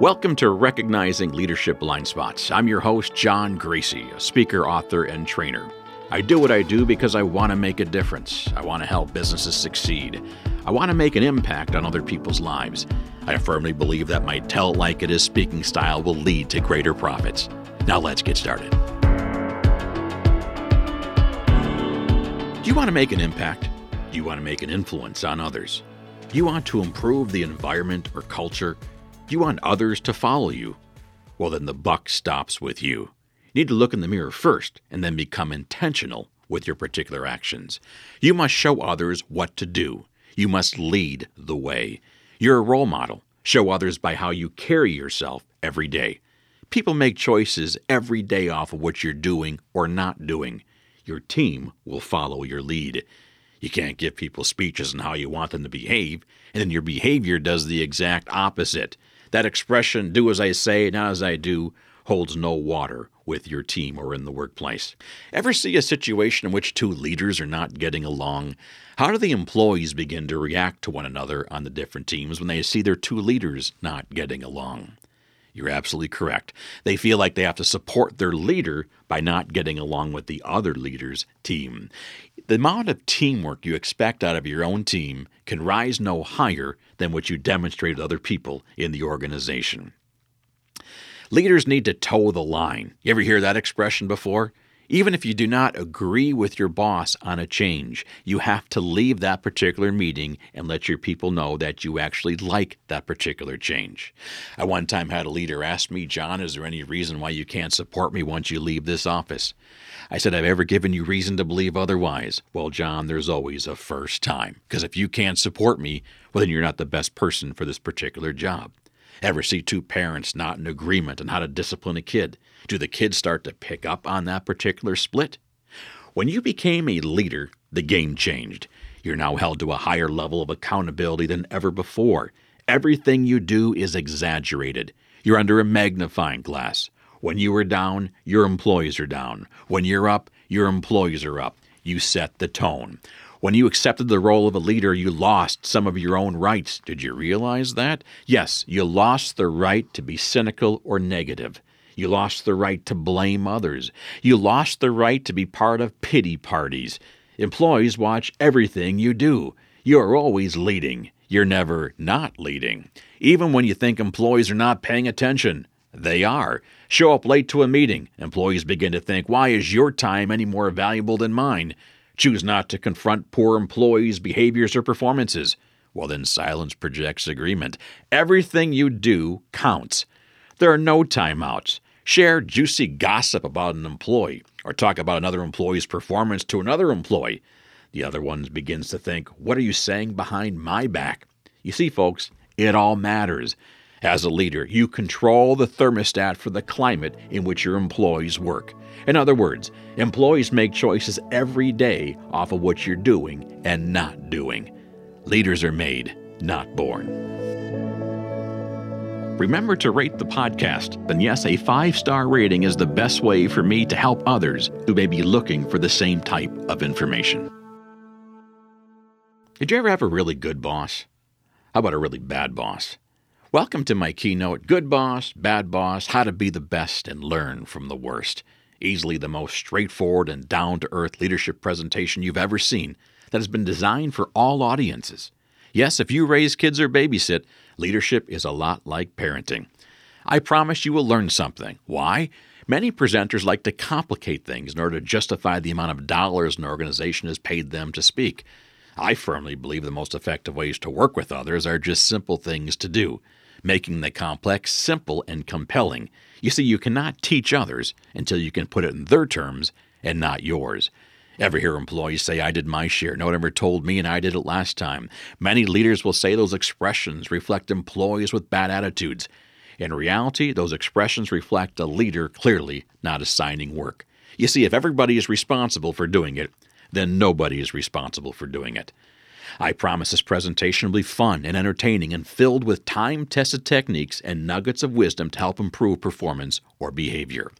Welcome to Recognizing Leadership Blind Spots. I'm your host, John Gracie, a speaker, author, and trainer. I do what I do because I want to make a difference. I want to help businesses succeed. I want to make an impact on other people's lives. I firmly believe that my tell like it is speaking style will lead to greater profits. Now let's get started. Do you want to make an impact? Do you want to make an influence on others? Do you want to improve the environment or culture? You want others to follow you? Well, then the buck stops with you. You need to look in the mirror first and then become intentional with your particular actions. You must show others what to do. You must lead the way. You're a role model. Show others by how you carry yourself every day. People make choices every day off of what you're doing or not doing. Your team will follow your lead. You can't give people speeches on how you want them to behave, and then your behavior does the exact opposite. That expression, do as I say, not as I do, holds no water with your team or in the workplace. Ever see a situation in which two leaders are not getting along? How do the employees begin to react to one another on the different teams when they see their two leaders not getting along? You're absolutely correct. They feel like they have to support their leader by not getting along with the other leader's team. The amount of teamwork you expect out of your own team can rise no higher than what you demonstrate with other people in the organization. Leaders need to toe the line. You ever hear that expression before? Even if you do not agree with your boss on a change, you have to leave that particular meeting and let your people know that you actually like that particular change. I one time had a leader ask me, John, is there any reason why you can't support me once you leave this office? I said, I've ever given you reason to believe otherwise. Well, John, there's always a first time. Because if you can't support me, well, then you're not the best person for this particular job. Ever see two parents not in agreement on how to discipline a kid? Do the kids start to pick up on that particular split? When you became a leader, the game changed. You're now held to a higher level of accountability than ever before. Everything you do is exaggerated. You're under a magnifying glass. When you are down, your employees are down. When you're up, your employees are up. You set the tone. When you accepted the role of a leader, you lost some of your own rights. Did you realize that? Yes, you lost the right to be cynical or negative. You lost the right to blame others. You lost the right to be part of pity parties. Employees watch everything you do. You're always leading. You're never not leading. Even when you think employees are not paying attention, they are. Show up late to a meeting. Employees begin to think, why is your time any more valuable than mine? Choose not to confront poor employees' behaviors or performances. Well, then silence projects agreement. Everything you do counts. There are no timeouts. Share juicy gossip about an employee or talk about another employee's performance to another employee. The other one begins to think, What are you saying behind my back? You see, folks, it all matters. As a leader, you control the thermostat for the climate in which your employees work. In other words, employees make choices every day off of what you're doing and not doing. Leaders are made, not born. Remember to rate the podcast. And yes, a five star rating is the best way for me to help others who may be looking for the same type of information. Did you ever have a really good boss? How about a really bad boss? Welcome to my keynote Good Boss, Bad Boss How to Be the Best and Learn from the Worst. Easily the most straightforward and down to earth leadership presentation you've ever seen that has been designed for all audiences. Yes, if you raise kids or babysit, leadership is a lot like parenting. I promise you will learn something. Why? Many presenters like to complicate things in order to justify the amount of dollars an organization has paid them to speak. I firmly believe the most effective ways to work with others are just simple things to do making the complex simple and compelling. You see, you cannot teach others until you can put it in their terms and not yours. Ever hear employees say, I did my share, no one ever told me, and I did it last time? Many leaders will say those expressions reflect employees with bad attitudes. In reality, those expressions reflect a leader clearly not assigning work. You see, if everybody is responsible for doing it, then nobody is responsible for doing it. I promise this presentation will be fun and entertaining and filled with time tested techniques and nuggets of wisdom to help improve performance or behavior.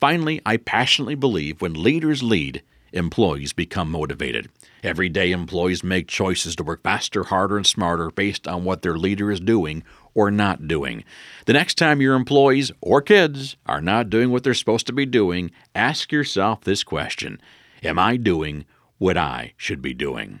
Finally, I passionately believe when leaders lead, employees become motivated. Every day, employees make choices to work faster, harder, and smarter based on what their leader is doing or not doing. The next time your employees or kids are not doing what they're supposed to be doing, ask yourself this question Am I doing what I should be doing?